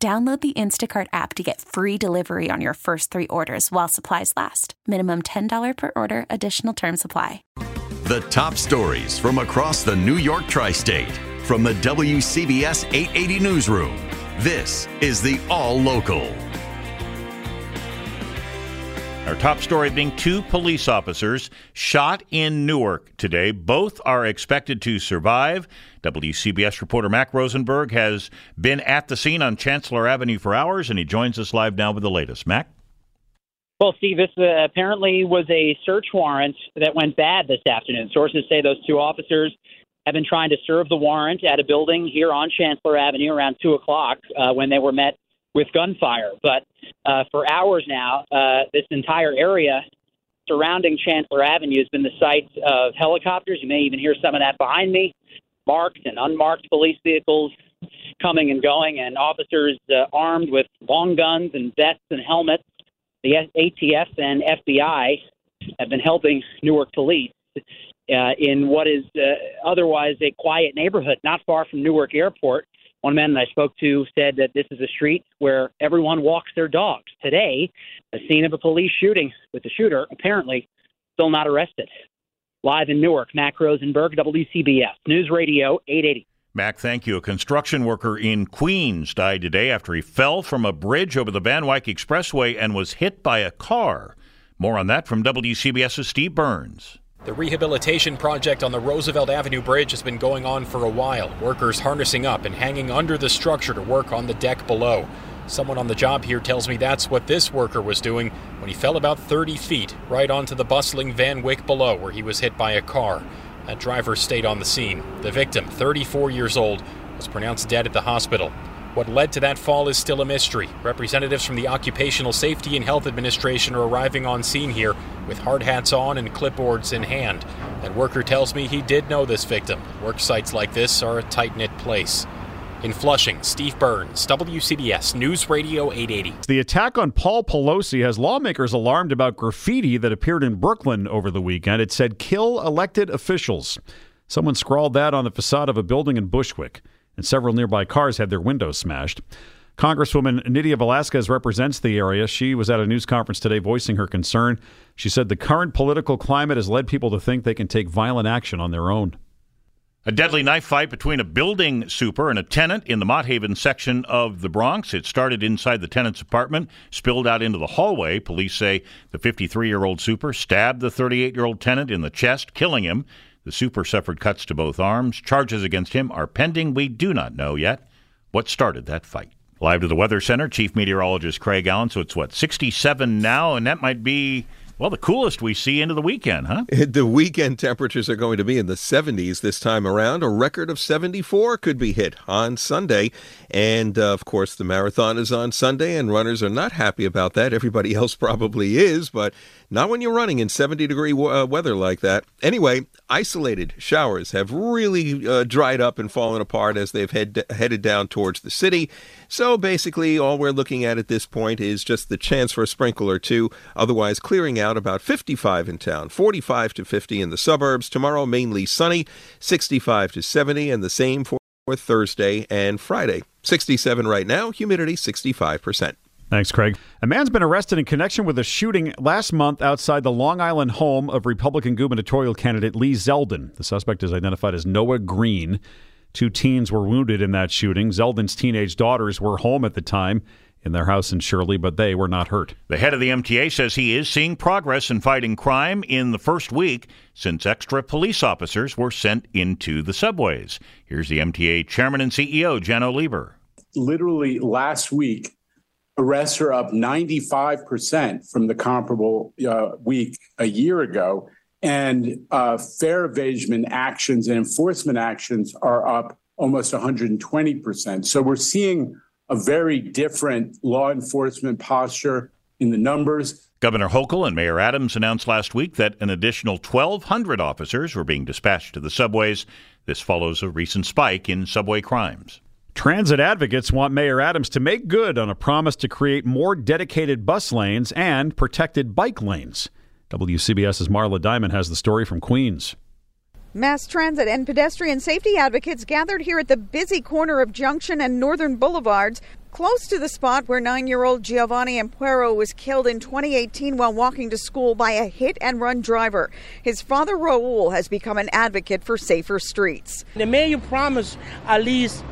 Download the Instacart app to get free delivery on your first three orders while supplies last. Minimum $10 per order, additional term supply. The top stories from across the New York tri state from the WCBS 880 Newsroom. This is the All Local. Our top story being two police officers shot in Newark today. Both are expected to survive. WCBS reporter Mac Rosenberg has been at the scene on Chancellor Avenue for hours, and he joins us live now with the latest. Mac? Well, Steve, this uh, apparently was a search warrant that went bad this afternoon. Sources say those two officers have been trying to serve the warrant at a building here on Chancellor Avenue around 2 o'clock uh, when they were met with gunfire. But uh, for hours now, uh, this entire area surrounding Chancellor Avenue has been the site of helicopters. You may even hear some of that behind me marked and unmarked police vehicles coming and going, and officers uh, armed with long guns and vests and helmets. The ATF and FBI have been helping Newark police uh, in what is uh, otherwise a quiet neighborhood not far from Newark Airport. One man that I spoke to said that this is a street where everyone walks their dogs. Today, the scene of a police shooting with the shooter apparently still not arrested. Live in Newark, Mac Rosenberg, WCBS News Radio 880. Mac, thank you. A construction worker in Queens died today after he fell from a bridge over the Van Wyck Expressway and was hit by a car. More on that from WCBS's Steve Burns. The rehabilitation project on the Roosevelt Avenue Bridge has been going on for a while. Workers harnessing up and hanging under the structure to work on the deck below. Someone on the job here tells me that's what this worker was doing when he fell about 30 feet right onto the bustling Van Wyck below, where he was hit by a car. That driver stayed on the scene. The victim, 34 years old, was pronounced dead at the hospital. What led to that fall is still a mystery. Representatives from the Occupational Safety and Health Administration are arriving on scene here with hard hats on and clipboards in hand. That worker tells me he did know this victim. Work sites like this are a tight knit place. In Flushing, Steve Burns, WCBS News Radio 880. The attack on Paul Pelosi has lawmakers alarmed about graffiti that appeared in Brooklyn over the weekend. It said, kill elected officials. Someone scrawled that on the facade of a building in Bushwick, and several nearby cars had their windows smashed. Congresswoman Nydia Velázquez represents the area. She was at a news conference today voicing her concern. She said the current political climate has led people to think they can take violent action on their own. A deadly knife fight between a building super and a tenant in the Mott Haven section of the Bronx. It started inside the tenant's apartment, spilled out into the hallway. Police say the 53 year old super stabbed the 38 year old tenant in the chest, killing him. The super suffered cuts to both arms. Charges against him are pending. We do not know yet what started that fight. Live to the Weather Center, Chief Meteorologist Craig Allen. So it's what, 67 now, and that might be well, the coolest we see into the weekend, huh? The weekend temperatures are going to be in the 70s this time around. A record of 74 could be hit on Sunday. And uh, of course, the marathon is on Sunday, and runners are not happy about that. Everybody else probably is, but not when you're running in 70 degree uh, weather like that. Anyway, isolated showers have really uh, dried up and fallen apart as they've head, headed down towards the city. So basically, all we're looking at at this point is just the chance for a sprinkle or two, otherwise clearing out about 55 in town, 45 to 50 in the suburbs. Tomorrow, mainly sunny, 65 to 70, and the same for Thursday and Friday. 67 right now, humidity 65%. Thanks, Craig. A man's been arrested in connection with a shooting last month outside the Long Island home of Republican gubernatorial candidate Lee Zeldin. The suspect is identified as Noah Green. Two teens were wounded in that shooting. Zeldin's teenage daughters were home at the time in their house in Shirley, but they were not hurt. The head of the MTA says he is seeing progress in fighting crime in the first week since extra police officers were sent into the subways. Here's the MTA chairman and CEO, Janno Lieber. Literally last week, arrests are up 95% from the comparable uh, week a year ago and uh, fare evasion actions and enforcement actions are up almost 120%. So we're seeing a very different law enforcement posture in the numbers. Governor Hochul and Mayor Adams announced last week that an additional 1,200 officers were being dispatched to the subways. This follows a recent spike in subway crimes. Transit advocates want Mayor Adams to make good on a promise to create more dedicated bus lanes and protected bike lanes. WCBS's Marla Diamond has the story from Queens. Mass transit and pedestrian safety advocates gathered here at the busy corner of Junction and Northern Boulevards, close to the spot where nine year old Giovanni Ampuero was killed in 2018 while walking to school by a hit and run driver. His father, Raul, has become an advocate for safer streets. The mayor promised at least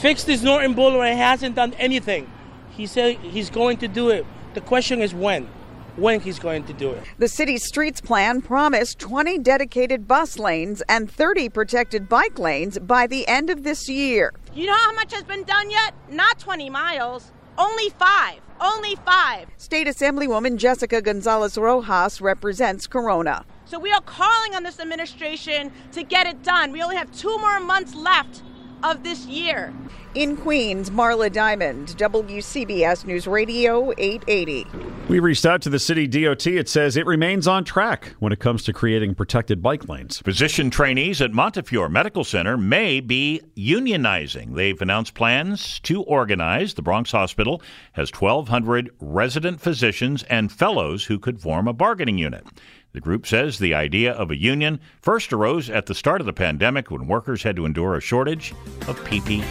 fix this Northern Boulevard and hasn't done anything. He said he's going to do it. The question is when when he's going to do it. The city's streets plan promised 20 dedicated bus lanes and 30 protected bike lanes by the end of this year. You know how much has been done yet? Not 20 miles, only five. Only five. State Assemblywoman Jessica Gonzalez Rojas represents Corona. So we are calling on this administration to get it done. We only have two more months left of this year. In Queens, Marla Diamond, WCBS News Radio 880. We reached out to the city DOT. It says it remains on track when it comes to creating protected bike lanes. Physician trainees at Montefiore Medical Center may be unionizing. They've announced plans to organize. The Bronx Hospital has 1,200 resident physicians and fellows who could form a bargaining unit. The group says the idea of a union first arose at the start of the pandemic when workers had to endure a shortage of PPE.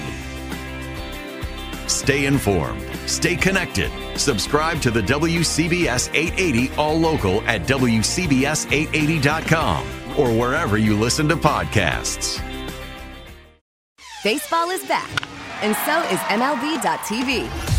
Stay informed. Stay connected. Subscribe to the WCBS 880 All Local at WCBS880.com or wherever you listen to podcasts. Baseball is back, and so is MLB.tv.